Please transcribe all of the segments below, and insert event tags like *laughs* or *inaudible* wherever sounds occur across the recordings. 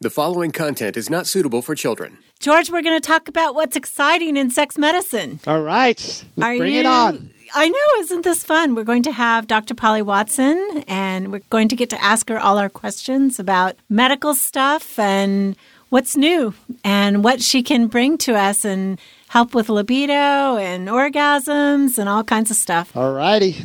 The following content is not suitable for children. George, we're going to talk about what's exciting in sex medicine. All right. Are Bring you, it on. I know, isn't this fun? We're going to have Dr. Polly Watson, and we're going to get to ask her all our questions about medical stuff and what's new and what she can bring to us and help with libido and orgasms and all kinds of stuff. All righty.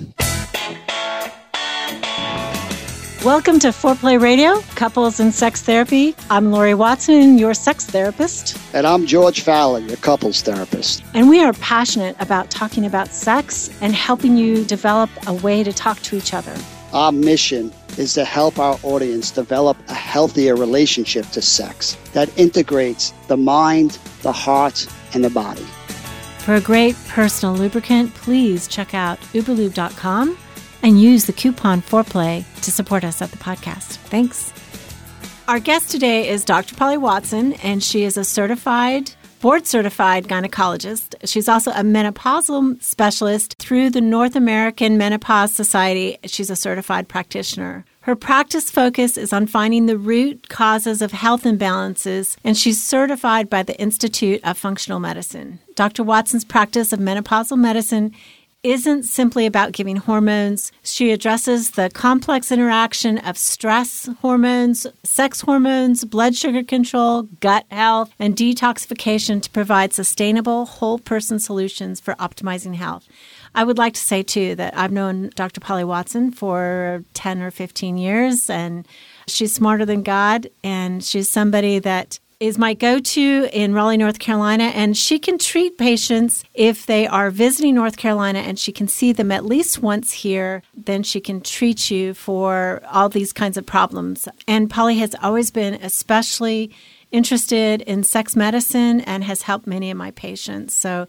Welcome to Foreplay Radio, Couples and Sex Therapy. I'm Laurie Watson, your sex therapist. And I'm George Faller, your couples therapist. And we are passionate about talking about sex and helping you develop a way to talk to each other. Our mission is to help our audience develop a healthier relationship to sex that integrates the mind, the heart, and the body. For a great personal lubricant, please check out uberlube.com and use the coupon foreplay to support us at the podcast. Thanks. Our guest today is Dr. Polly Watson, and she is a certified, board certified gynecologist. She's also a menopausal specialist through the North American Menopause Society. She's a certified practitioner. Her practice focus is on finding the root causes of health imbalances, and she's certified by the Institute of Functional Medicine. Dr. Watson's practice of menopausal medicine isn't simply about giving hormones. She addresses the complex interaction of stress hormones, sex hormones, blood sugar control, gut health, and detoxification to provide sustainable whole person solutions for optimizing health. I would like to say too that I've known Dr. Polly Watson for 10 or 15 years and she's smarter than God and she's somebody that is my go to in Raleigh, North Carolina. And she can treat patients if they are visiting North Carolina and she can see them at least once here. Then she can treat you for all these kinds of problems. And Polly has always been especially interested in sex medicine and has helped many of my patients. So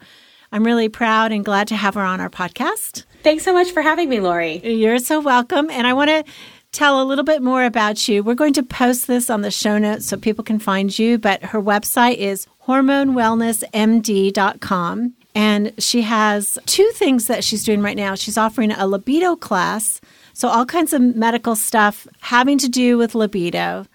I'm really proud and glad to have her on our podcast. Thanks so much for having me, Laurie. You're so welcome. And I want to tell a little bit more about you. We're going to post this on the show notes so people can find you, but her website is hormonewellnessmd.com. And she has two things that she's doing right now. She's offering a libido class, so all kinds of medical stuff having to do with libido.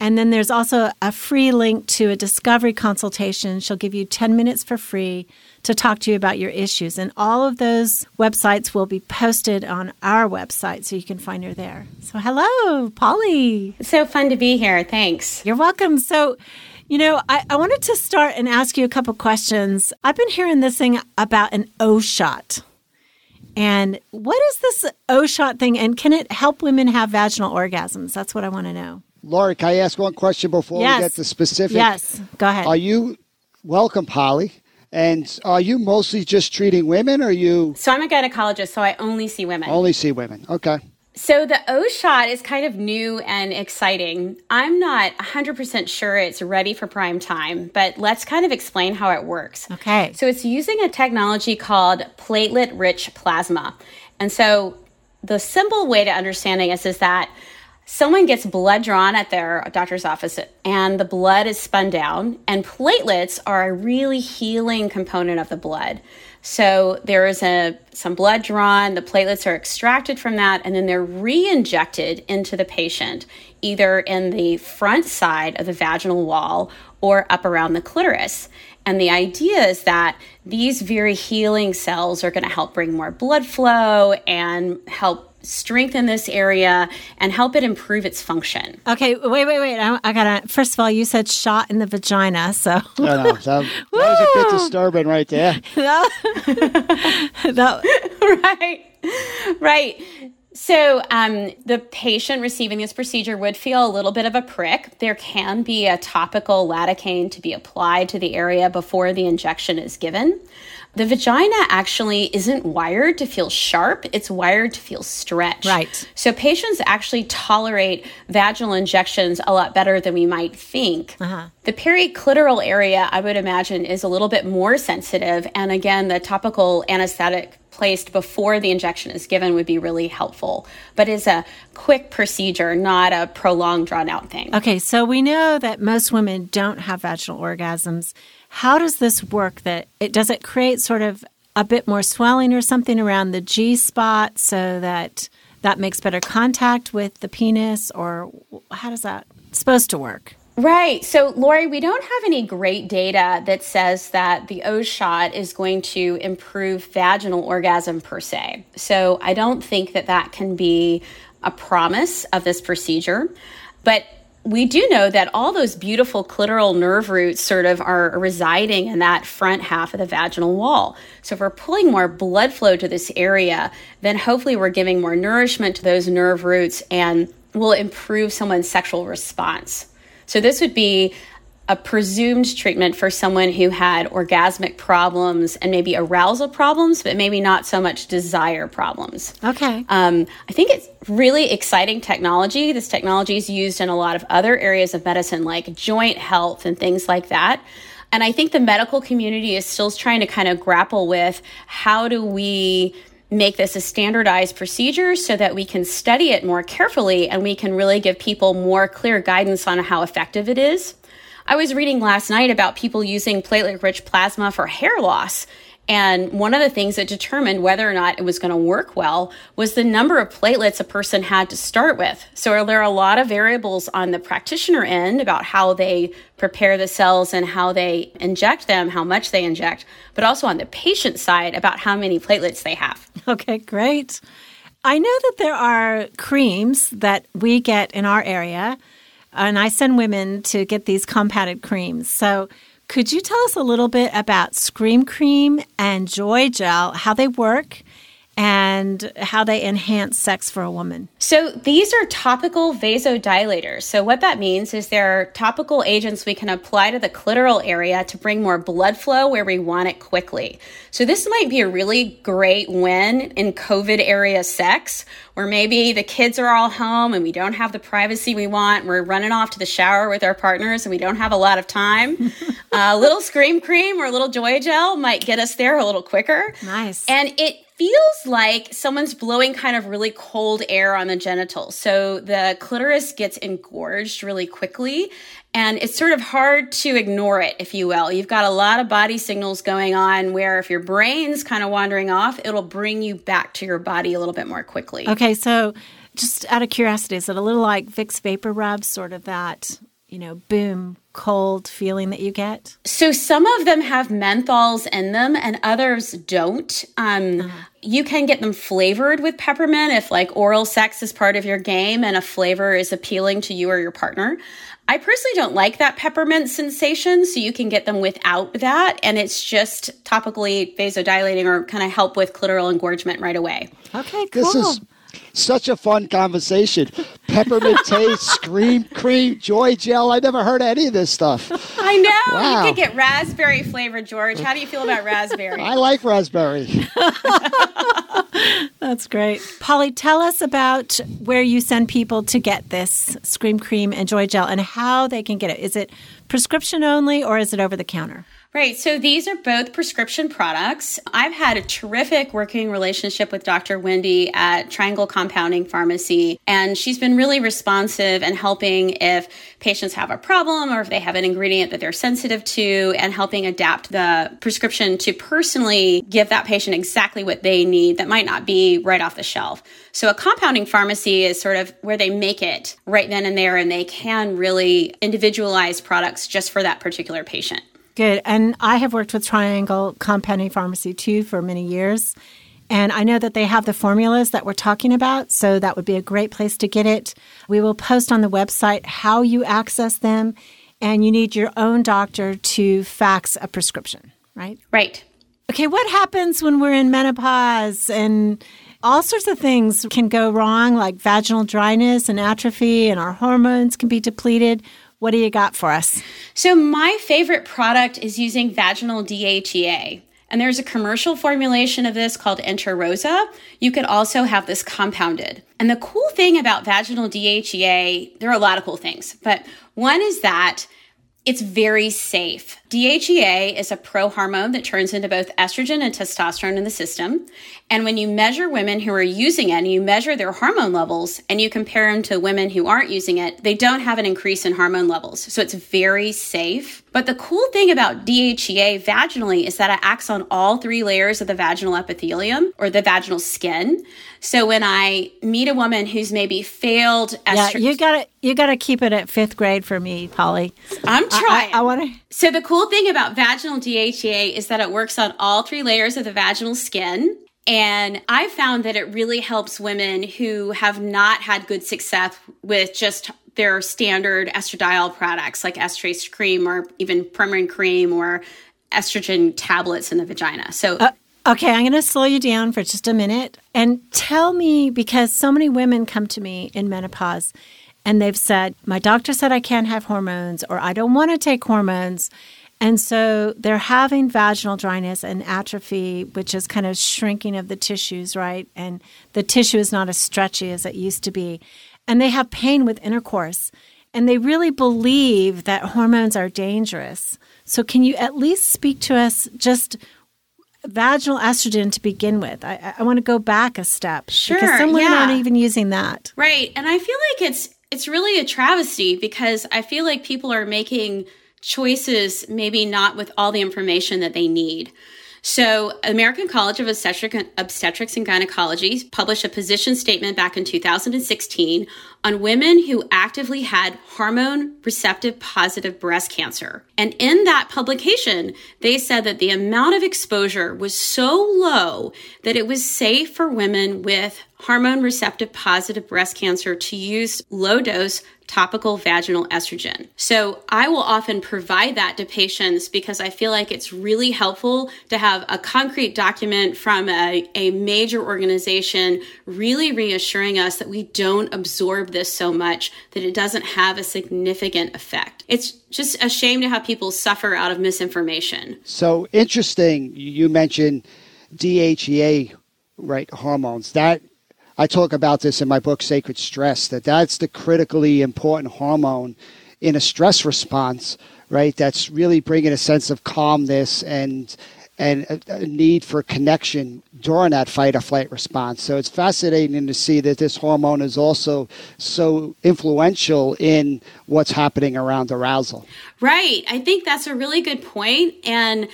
And then there's also a free link to a discovery consultation. She'll give you 10 minutes for free to talk to you about your issues. And all of those websites will be posted on our website, so you can find her there. So, hello, Polly. It's so fun to be here. Thanks. You're welcome. So, you know, I, I wanted to start and ask you a couple questions. I've been hearing this thing about an O shot. And what is this O shot thing? And can it help women have vaginal orgasms? That's what I want to know. Laurie, can I ask one question before yes. we get to specific? Yes, go ahead. Are you welcome, Polly? And are you mostly just treating women or you So I'm a gynecologist, so I only see women. only see women? Okay. So the O shot is kind of new and exciting. I'm not 100% sure it's ready for prime time, but let's kind of explain how it works. Okay. So it's using a technology called platelet rich plasma. And so the simple way to understanding this is that someone gets blood drawn at their doctor's office and the blood is spun down and platelets are a really healing component of the blood. So there is a some blood drawn the platelets are extracted from that and then they're re-injected into the patient either in the front side of the vaginal wall or up around the clitoris. And the idea is that these very healing cells are going to help bring more blood flow and help strengthen this area and help it improve its function. Okay, wait, wait, wait. I, I gotta. First of all, you said shot in the vagina, so I know. That, that was a bit *laughs* disturbing right there. *laughs* that, *laughs* right, right. So, um, the patient receiving this procedure would feel a little bit of a prick. There can be a topical lidocaine to be applied to the area before the injection is given. The vagina actually isn't wired to feel sharp, it's wired to feel stretch. Right. So patients actually tolerate vaginal injections a lot better than we might think. Uh-huh. The periclitoral area, I would imagine, is a little bit more sensitive. And again, the topical anesthetic placed before the injection is given would be really helpful. But it's a quick procedure, not a prolonged, drawn out thing. okay, so we know that most women don't have vaginal orgasms. How does this work? That it does it create sort of a bit more swelling or something around the G spot so that that makes better contact with the penis, or how does that supposed to work? Right. So, Laurie, we don't have any great data that says that the O shot is going to improve vaginal orgasm per se. So, I don't think that that can be a promise of this procedure. But we do know that all those beautiful clitoral nerve roots sort of are residing in that front half of the vaginal wall. So if we're pulling more blood flow to this area, then hopefully we're giving more nourishment to those nerve roots and will improve someone's sexual response. So this would be a presumed treatment for someone who had orgasmic problems and maybe arousal problems, but maybe not so much desire problems. Okay. Um, I think it's really exciting technology. This technology is used in a lot of other areas of medicine, like joint health and things like that. And I think the medical community is still trying to kind of grapple with how do we make this a standardized procedure so that we can study it more carefully and we can really give people more clear guidance on how effective it is. I was reading last night about people using platelet rich plasma for hair loss. And one of the things that determined whether or not it was going to work well was the number of platelets a person had to start with. So there are a lot of variables on the practitioner end about how they prepare the cells and how they inject them, how much they inject, but also on the patient side about how many platelets they have. Okay, great. I know that there are creams that we get in our area and I send women to get these compounded creams. So, could you tell us a little bit about Scream Cream and Joy Gel, how they work, and how they enhance sex for a woman? So, these are topical vasodilators. So, what that means is they're topical agents we can apply to the clitoral area to bring more blood flow where we want it quickly. So, this might be a really great win in COVID area sex, where maybe the kids are all home and we don't have the privacy we want. We're running off to the shower with our partners and we don't have a lot of time. *laughs* a little Scream Cream or a little Joy Gel might get us there a little quicker. Nice. And it feels like someone's blowing kind of really cold air on the genitals. So the clitoris gets engorged really quickly. And it's sort of hard to ignore it, if you will. You've got a lot of body signals going on where if your brain's kind of wandering off, it'll bring you back to your body a little bit more quickly. Okay, so just out of curiosity, is it a little like Vicks Vapor Rub, sort of that, you know, boom, cold feeling that you get? So some of them have menthols in them and others don't. Um, uh-huh. You can get them flavored with peppermint if like oral sex is part of your game and a flavor is appealing to you or your partner. I personally don't like that peppermint sensation, so you can get them without that, and it's just topically vasodilating or kind of help with clitoral engorgement right away. Okay, cool. This is such a fun conversation. Peppermint *laughs* taste, scream cream, joy gel. I never heard of any of this stuff. I know. Wow. You could get raspberry flavored, George. How do you feel about *laughs* raspberry? I like raspberry. *laughs* That's great. Polly, tell us about where you send people to get this Scream Cream and Joy Gel and how they can get it. Is it prescription only or is it over the counter? Right. So these are both prescription products. I've had a terrific working relationship with Dr. Wendy at Triangle Compounding Pharmacy, and she's been really responsive and helping if patients have a problem or if they have an ingredient that they're sensitive to and helping adapt the prescription to personally give that patient exactly what they need that might not be right off the shelf. So a compounding pharmacy is sort of where they make it right then and there and they can really individualize products just for that particular patient. Good. And I have worked with Triangle Compounding Pharmacy too for many years. And I know that they have the formulas that we're talking about, so that would be a great place to get it. We will post on the website how you access them, and you need your own doctor to fax a prescription, right? Right. Okay, what happens when we're in menopause and all sorts of things can go wrong, like vaginal dryness and atrophy, and our hormones can be depleted. What do you got for us? So, my favorite product is using vaginal DHEA. And there's a commercial formulation of this called Intrarosa. You could also have this compounded. And the cool thing about vaginal DHEA, there are a lot of cool things, but one is that it's very safe. DHEA is a prohormone that turns into both estrogen and testosterone in the system. And when you measure women who are using it and you measure their hormone levels and you compare them to women who aren't using it, they don't have an increase in hormone levels. So it's very safe. But the cool thing about DHEA vaginally is that it acts on all three layers of the vaginal epithelium or the vaginal skin. So when I meet a woman who's maybe failed yeah, you gotta you gotta keep it at fifth grade for me, Polly. I'm trying. I, I, I want to. So the cool thing about vaginal DHEA is that it works on all three layers of the vaginal skin. And I found that it really helps women who have not had good success with just their standard estradiol products like estrace cream or even Premarin cream or estrogen tablets in the vagina. So, uh, okay, I'm going to slow you down for just a minute and tell me because so many women come to me in menopause and they've said, My doctor said I can't have hormones or I don't want to take hormones. And so they're having vaginal dryness and atrophy, which is kind of shrinking of the tissues, right? And the tissue is not as stretchy as it used to be. And they have pain with intercourse. And they really believe that hormones are dangerous. So, can you at least speak to us just vaginal estrogen to begin with? I, I want to go back a step. Sure. Because some women yeah. aren't even using that. Right. And I feel like it's it's really a travesty because I feel like people are making choices maybe not with all the information that they need. So, American College of Obstetrics and Gynecology published a position statement back in 2016 on women who actively had hormone receptive positive breast cancer. And in that publication, they said that the amount of exposure was so low that it was safe for women with hormone receptive positive breast cancer to use low dose topical vaginal estrogen. So I will often provide that to patients because I feel like it's really helpful to have a concrete document from a, a major organization really reassuring us that we don't absorb this so much that it doesn't have a significant effect. It's just a shame to have people suffer out of misinformation. So interesting. You mentioned DHEA, right? Hormones. That I talk about this in my book, Sacred Stress, that that's the critically important hormone in a stress response, right? That's really bringing a sense of calmness and and a, need for connection during that fight or flight response. So it's fascinating to see that this hormone is also so influential in what's happening around arousal. Right. I think that's a really good point. And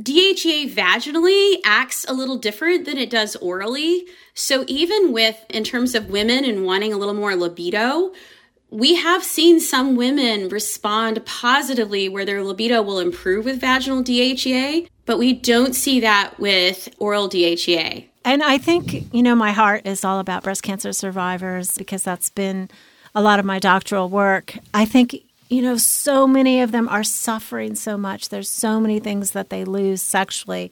DHEA vaginally acts a little different than it does orally. So even with, in terms of women and wanting a little more libido, we have seen some women respond positively where their libido will improve with vaginal DHEA, but we don't see that with oral DHEA. And I think, you know, my heart is all about breast cancer survivors because that's been a lot of my doctoral work. I think you know, so many of them are suffering so much. There's so many things that they lose sexually.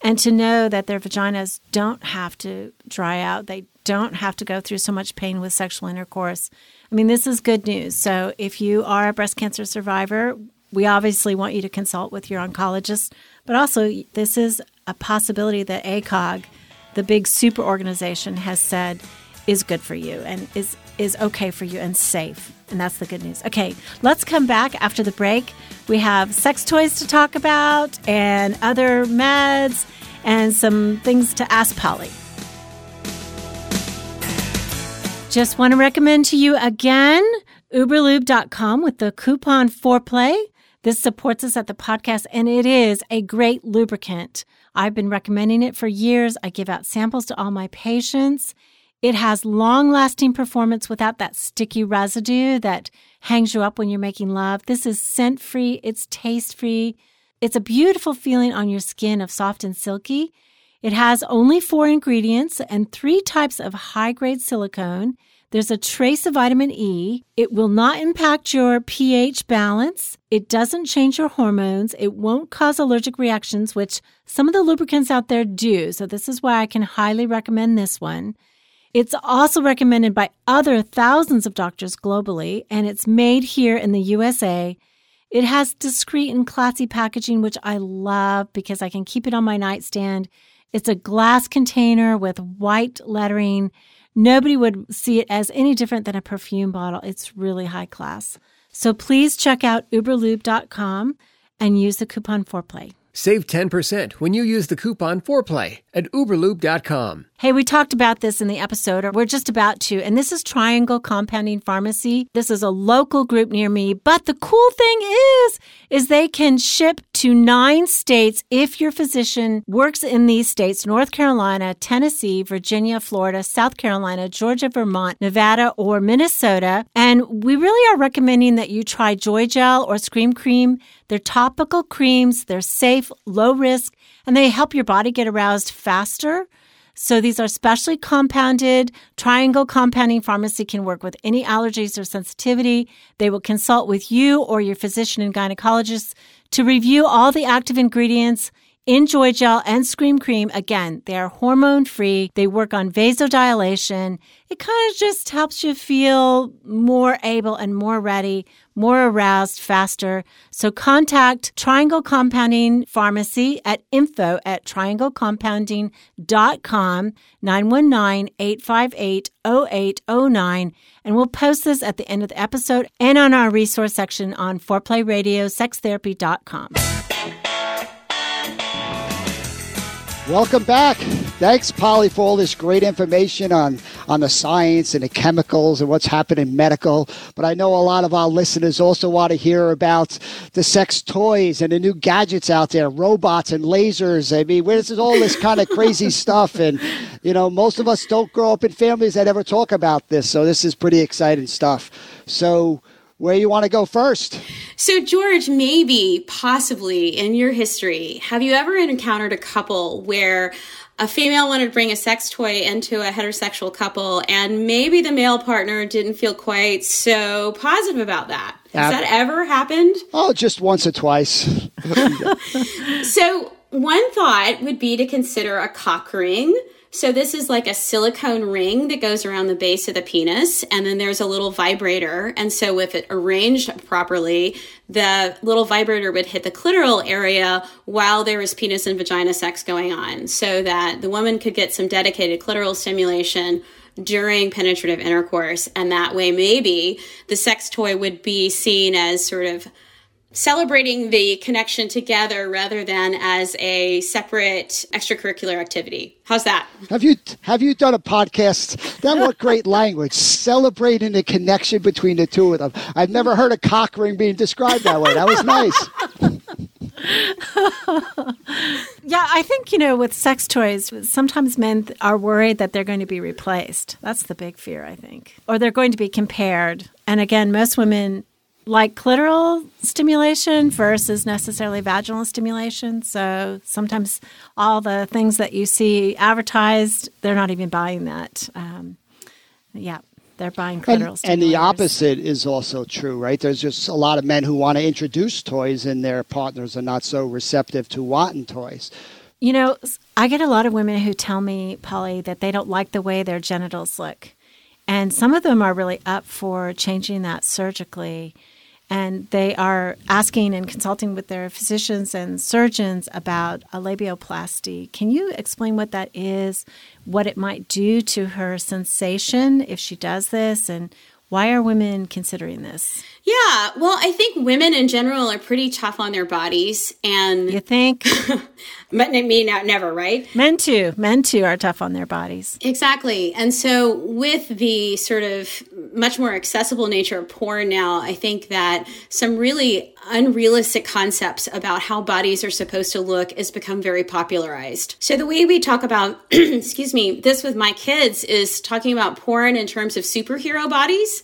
And to know that their vaginas don't have to dry out, they don't have to go through so much pain with sexual intercourse. I mean, this is good news. So if you are a breast cancer survivor, we obviously want you to consult with your oncologist, but also this is a possibility that ACOG, the big super organization, has said is good for you and is is okay for you and safe. And that's the good news. Okay, let's come back after the break. We have sex toys to talk about and other meds and some things to ask Polly. Just want to recommend to you again uberlube.com with the coupon foreplay. This supports us at the podcast and it is a great lubricant. I've been recommending it for years. I give out samples to all my patients. It has long lasting performance without that sticky residue that hangs you up when you're making love. This is scent free, it's taste free. It's a beautiful feeling on your skin of soft and silky. It has only four ingredients and three types of high grade silicone. There's a trace of vitamin E. It will not impact your pH balance. It doesn't change your hormones. It won't cause allergic reactions, which some of the lubricants out there do. So, this is why I can highly recommend this one. It's also recommended by other thousands of doctors globally, and it's made here in the USA. It has discreet and classy packaging, which I love because I can keep it on my nightstand. It's a glass container with white lettering. Nobody would see it as any different than a perfume bottle. It's really high class. So please check out uberlube.com and use the coupon foreplay. Save 10% when you use the coupon foreplay at uberlube.com. Hey, we talked about this in the episode, or we're just about to, and this is Triangle Compounding Pharmacy. This is a local group near me, but the cool thing is, is they can ship to nine states if your physician works in these states, North Carolina, Tennessee, Virginia, Florida, South Carolina, Georgia, Vermont, Nevada, or Minnesota. And we really are recommending that you try Joy Gel or Scream Cream. They're topical creams, they're safe, low risk, and they help your body get aroused faster. So these are specially compounded. Triangle Compounding Pharmacy can work with any allergies or sensitivity. They will consult with you or your physician and gynecologist to review all the active ingredients in Joy Gel and Scream Cream. Again, they are hormone free. They work on vasodilation. It kind of just helps you feel more able and more ready, more aroused faster. So contact Triangle Compounding Pharmacy at info at trianglecompounding.com 919-858-0809 and we'll post this at the end of the episode and on our resource section on foreplayradio.sextherapy.com. Welcome back. Thanks, Polly, for all this great information on, on the science and the chemicals and what's happening in medical. But I know a lot of our listeners also want to hear about the sex toys and the new gadgets out there, robots and lasers. I mean, where's all this kind of crazy *laughs* stuff? And, you know, most of us don't grow up in families that ever talk about this. So this is pretty exciting stuff. So, where you want to go first? So, George, maybe, possibly in your history, have you ever encountered a couple where a female wanted to bring a sex toy into a heterosexual couple and maybe the male partner didn't feel quite so positive about that? Has that ever happened? Oh, just once or twice. *laughs* *laughs* so, one thought would be to consider a cock ring so this is like a silicone ring that goes around the base of the penis, and then there's a little vibrator. And so if it arranged properly, the little vibrator would hit the clitoral area while there was penis and vagina sex going on, so that the woman could get some dedicated clitoral stimulation during penetrative intercourse. And that way, maybe the sex toy would be seen as sort of celebrating the connection together rather than as a separate extracurricular activity. How's that? Have you have you done a podcast? That what great *laughs* language, celebrating the connection between the two of them. I've never heard a cock ring being described that way. That was nice. *laughs* yeah, I think, you know, with sex toys, sometimes men are worried that they're going to be replaced. That's the big fear, I think. Or they're going to be compared. And again, most women like clitoral stimulation versus necessarily vaginal stimulation. So sometimes all the things that you see advertised, they're not even buying that. Um, yeah, they're buying clitoral and, and the opposite is also true, right? There's just a lot of men who want to introduce toys and their partners are not so receptive to wanting toys. You know, I get a lot of women who tell me, Polly, that they don't like the way their genitals look. And some of them are really up for changing that surgically and they are asking and consulting with their physicians and surgeons about a labioplasty. Can you explain what that is, what it might do to her sensation if she does this, and why are women considering this? Yeah, well, I think women in general are pretty tough on their bodies, and you think, *laughs* but me not uh, never, right? Men too, men too are tough on their bodies. Exactly, and so with the sort of much more accessible nature of porn now, I think that some really unrealistic concepts about how bodies are supposed to look has become very popularized. So the way we talk about, *clears throat* excuse me, this with my kids is talking about porn in terms of superhero bodies.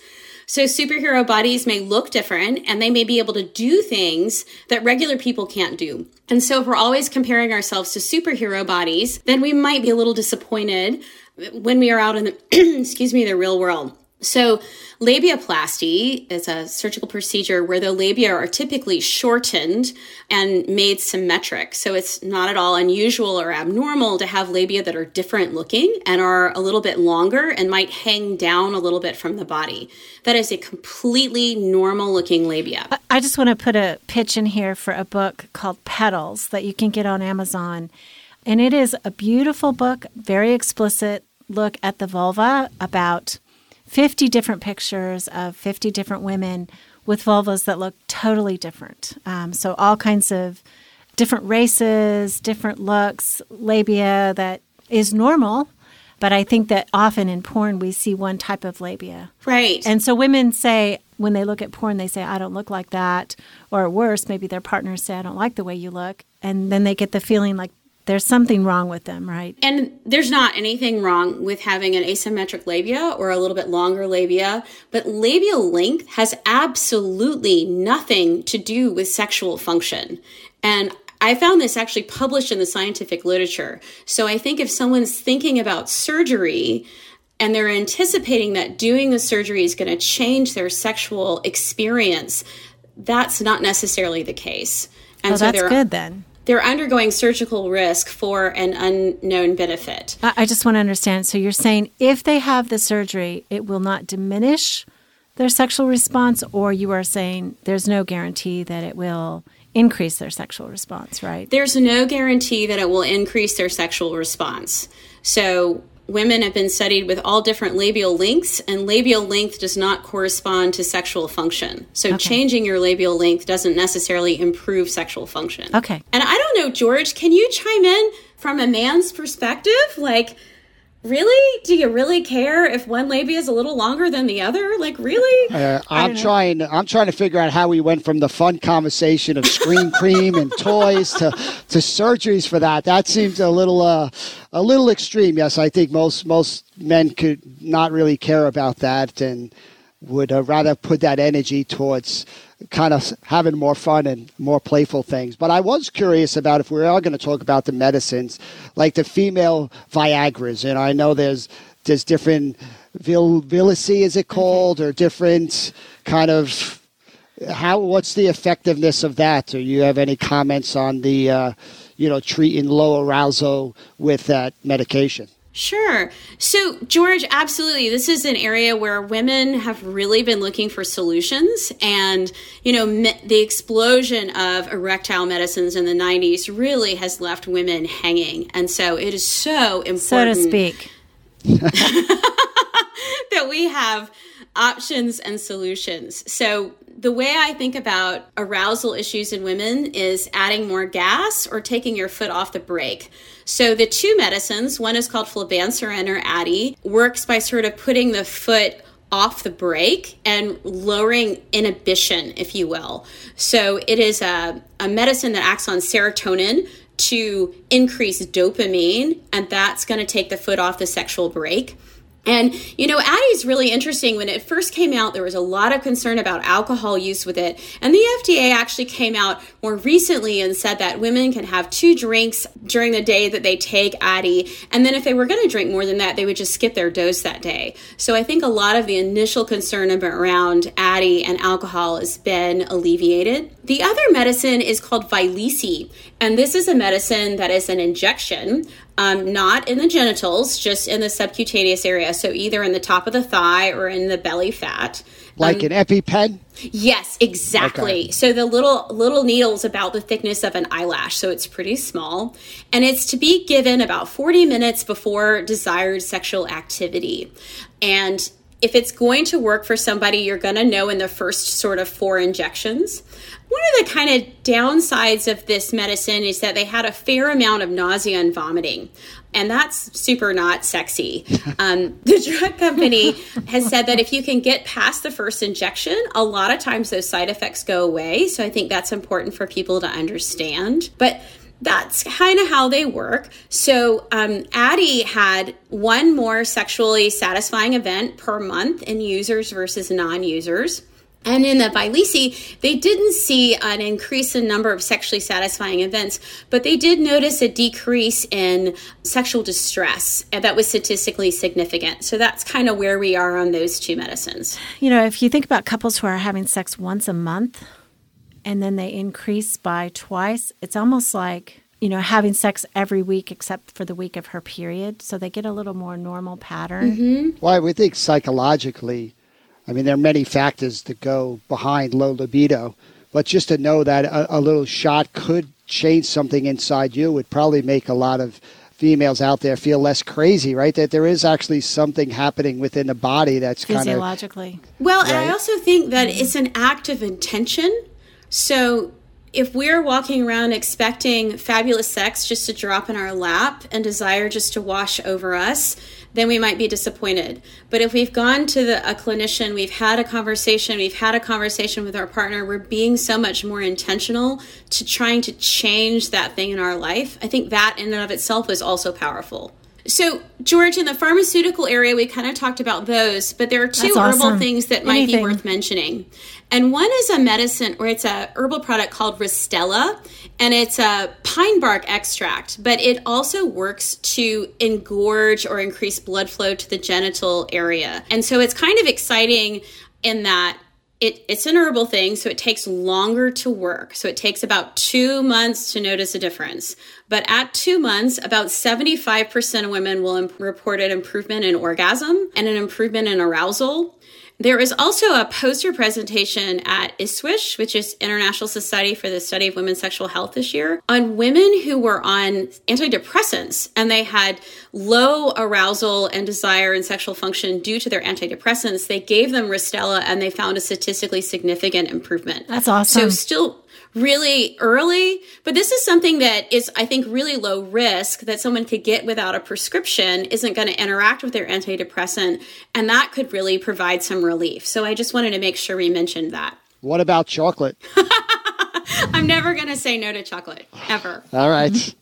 So superhero bodies may look different and they may be able to do things that regular people can't do. And so if we're always comparing ourselves to superhero bodies, then we might be a little disappointed when we are out in the, *clears throat* excuse me, the real world. So, labiaplasty is a surgical procedure where the labia are typically shortened and made symmetric. So, it's not at all unusual or abnormal to have labia that are different looking and are a little bit longer and might hang down a little bit from the body. That is a completely normal looking labia. I just want to put a pitch in here for a book called Petals that you can get on Amazon. And it is a beautiful book, very explicit look at the vulva about 50 different pictures of 50 different women with vulvas that look totally different. Um, so, all kinds of different races, different looks, labia that is normal. But I think that often in porn, we see one type of labia. Right. And so women say, when they look at porn, they say, I don't look like that. Or worse, maybe their partners say, I don't like the way you look. And then they get the feeling like there's something wrong with them, right? And there's not anything wrong with having an asymmetric labia or a little bit longer labia, but labial length has absolutely nothing to do with sexual function. And I found this actually published in the scientific literature. So I think if someone's thinking about surgery, and they're anticipating that doing the surgery is going to change their sexual experience, that's not necessarily the case. And oh, so that's good then they're undergoing surgical risk for an unknown benefit. I just want to understand. So you're saying if they have the surgery, it will not diminish their sexual response, or you are saying there's no guarantee that it will increase their sexual response, right? There's no guarantee that it will increase their sexual response. So women have been studied with all different labial lengths, and labial length does not correspond to sexual function. So, okay. changing your labial length doesn't necessarily improve sexual function. Okay. And I don't know, George, can you chime in from a man's perspective? Like, really? Do you really care if one labia is a little longer than the other? Like really? *laughs* Uh, i'm trying i'm trying to figure out how we went from the fun conversation of scream *laughs* cream and toys to to surgeries for that. That seems a little uh, a little extreme. Yes i think most most men could not really care about that. And would uh, rather put that energy towards kind of having more fun and more playful things. But I was curious about if we are going to talk about the medicines, like the female Viagra's, and I know there's there's different Vil- is it called, or different kind of how what's the effectiveness of that? Do you have any comments on the uh, you know treating low arousal with that medication? Sure. So, George, absolutely. This is an area where women have really been looking for solutions. And, you know, me- the explosion of erectile medicines in the 90s really has left women hanging. And so it is so important. So to speak. *laughs* that we have options and solutions. So, the way I think about arousal issues in women is adding more gas or taking your foot off the brake. So the two medicines, one is called flibanserin or Addyi, works by sort of putting the foot off the brake and lowering inhibition, if you will. So it is a, a medicine that acts on serotonin to increase dopamine, and that's going to take the foot off the sexual brake. And, you know, Addyi's really interesting. When it first came out, there was a lot of concern about alcohol use with it. And the FDA actually came out more recently and said that women can have two drinks during the day that they take Addyi. And then if they were going to drink more than that, they would just skip their dose that day. So I think a lot of the initial concern around Addyi and alcohol has been alleviated. The other medicine is called Vyleesi. And this is a medicine that is an injection um, not in the genitals, just in the subcutaneous area. So either in the top of the thigh or in the belly fat. Like um, an EpiPen? Yes, exactly. Okay. So the little little needle's about the thickness of an eyelash, so it's pretty small. And it's to be given about 40 minutes before desired sexual activity. And if it's going to work for somebody, you're going to know in the first sort of four injections. One of the kind of downsides of this medicine is that they had a fair amount of nausea and vomiting. And that's super not sexy. *laughs* Um, the drug company has said that if you can get past the first injection, a lot of times those side effects go away. So I think that's important for people to understand. But that's kind of how they work. So, um, Addyi had one more sexually satisfying event per month in users versus non users. And in the Vyleesi, they didn't see an increase in number of sexually satisfying events, but they did notice a decrease in sexual distress and that was statistically significant. So that's kind of where we are on those two medicines. You know, if you think about couples who are having sex once a month and then they increase by twice, it's almost like you know, having sex every week except for the week of her period. So they get a little more normal pattern. Mm-hmm. Well, we think psychologically, I mean, there are many factors that go behind low libido, but just to know that a, a little shot could change something inside you would probably make a lot of females out there feel less crazy, right? That there is actually something happening within the body that's kind of Physiologically. Well, and I also think that it's an act of intention. So if we're walking around expecting fabulous sex just to drop in our lap and desire just to wash over us, then we might be disappointed. But if we've gone to the, a clinician, we've had a conversation, we've had a conversation with our partner, we're being so much more intentional to trying to change that thing in our life. I think that in and of itself is also powerful. So, George, in the pharmaceutical area, we kind of talked about those, but there are two That's herbal things that might Anything. be worth mentioning. And one is a medicine, or it's a herbal product called Ristela, and it's a pine bark extract, but it also works to engorge or increase blood flow to the genital area. And so it's kind of exciting in that it, it's an herbal thing, so it takes longer to work. So it takes about two months to notice a difference. But at two months, about 75% of women will imp- report an improvement in orgasm and an improvement in arousal. There is also a poster presentation at ISSWSH, which is International Society for the Study of Women's Sexual Health this year, on women who were on antidepressants and they had low arousal and desire and sexual function due to their antidepressants. They gave them Ristela and they found a statistically significant improvement. That's awesome. So still really early, but this is something that is, I think, really low risk that someone could get without a prescription, isn't going to interact with their antidepressant, and that could really provide some relief. So I just wanted to make sure we mentioned that. what about chocolate? *laughs* I'm never going to say no to chocolate, ever. All right.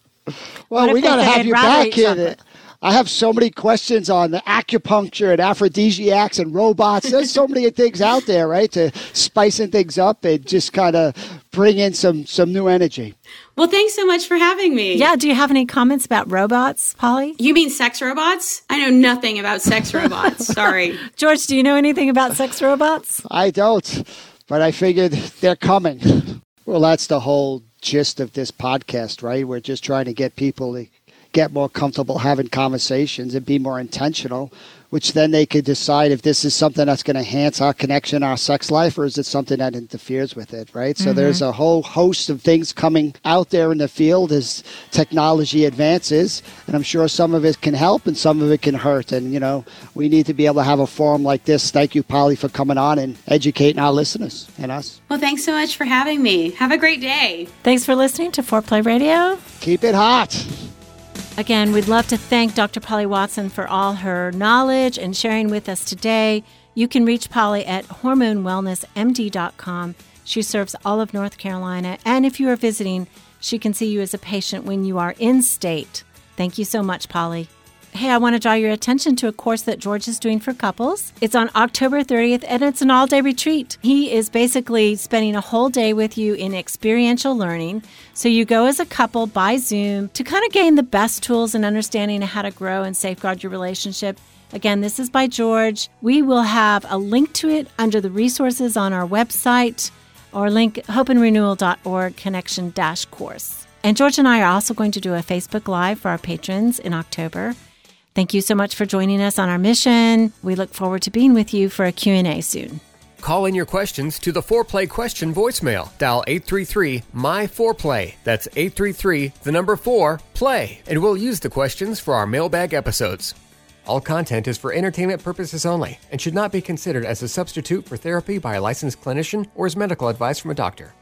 Well, we got to have they'd you back eat here. I have so many questions on the acupuncture and aphrodisiacs and robots. There's so many things out there, right? To spicing things up and just kind of bring in some some new energy. Well, thanks so much for having me. Yeah. Do you have any comments about robots, Polly? You mean sex robots? I know nothing about sex robots. *laughs* Sorry. George, do you know anything about sex robots? I don't, but I figured they're coming. Well, that's the whole gist of this podcast, right? We're just trying to get people to get more comfortable having conversations and be more intentional, which then they could decide if this is something that's going to enhance our connection, our sex life, or is it something that interferes with it, right? So there's mm-hmm. a whole host of things coming out there in the field as technology advances, and I'm sure some of it can help and some of it can hurt. And, you know, we need to be able to have a forum like this. Thank you, Polly, for coming on and educating our listeners and us. Well, thanks so much for having me. Have a great day. Thanks for listening to Foreplay Radio. Keep it hot. Again, we'd love to thank Dr. Polly Watson for all her knowledge and sharing with us today. You can reach Polly at hormonewellnessmd.com. She serves all of North Carolina. And if you are visiting, she can see you as a patient when you are in state. Thank you so much, Polly. Hey, I want to draw your attention to a course that George is doing for couples. It's on October 30th and it's an all day retreat. He is basically spending a whole day with you in experiential learning. So you go as a couple by Zoom to kind of gain the best tools and understanding of how to grow and safeguard your relationship. Again, this is by George. We will have a link to it under the resources on our website or link hopeandrenewal.org connection dash course. And George and I are also going to do a Facebook Live for our patrons in October. Thank you so much for joining us on our mission. We look forward to being with you for a Q&A soon. Call in your questions to the Foreplay question voicemail. Dial 833 My Foreplay. That's 833 the number 4 play. And we'll use the questions for our mailbag episodes. All content is for entertainment purposes only and should not be considered as a substitute for therapy by a licensed clinician or as medical advice from a doctor.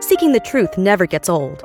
Seeking the truth never gets old.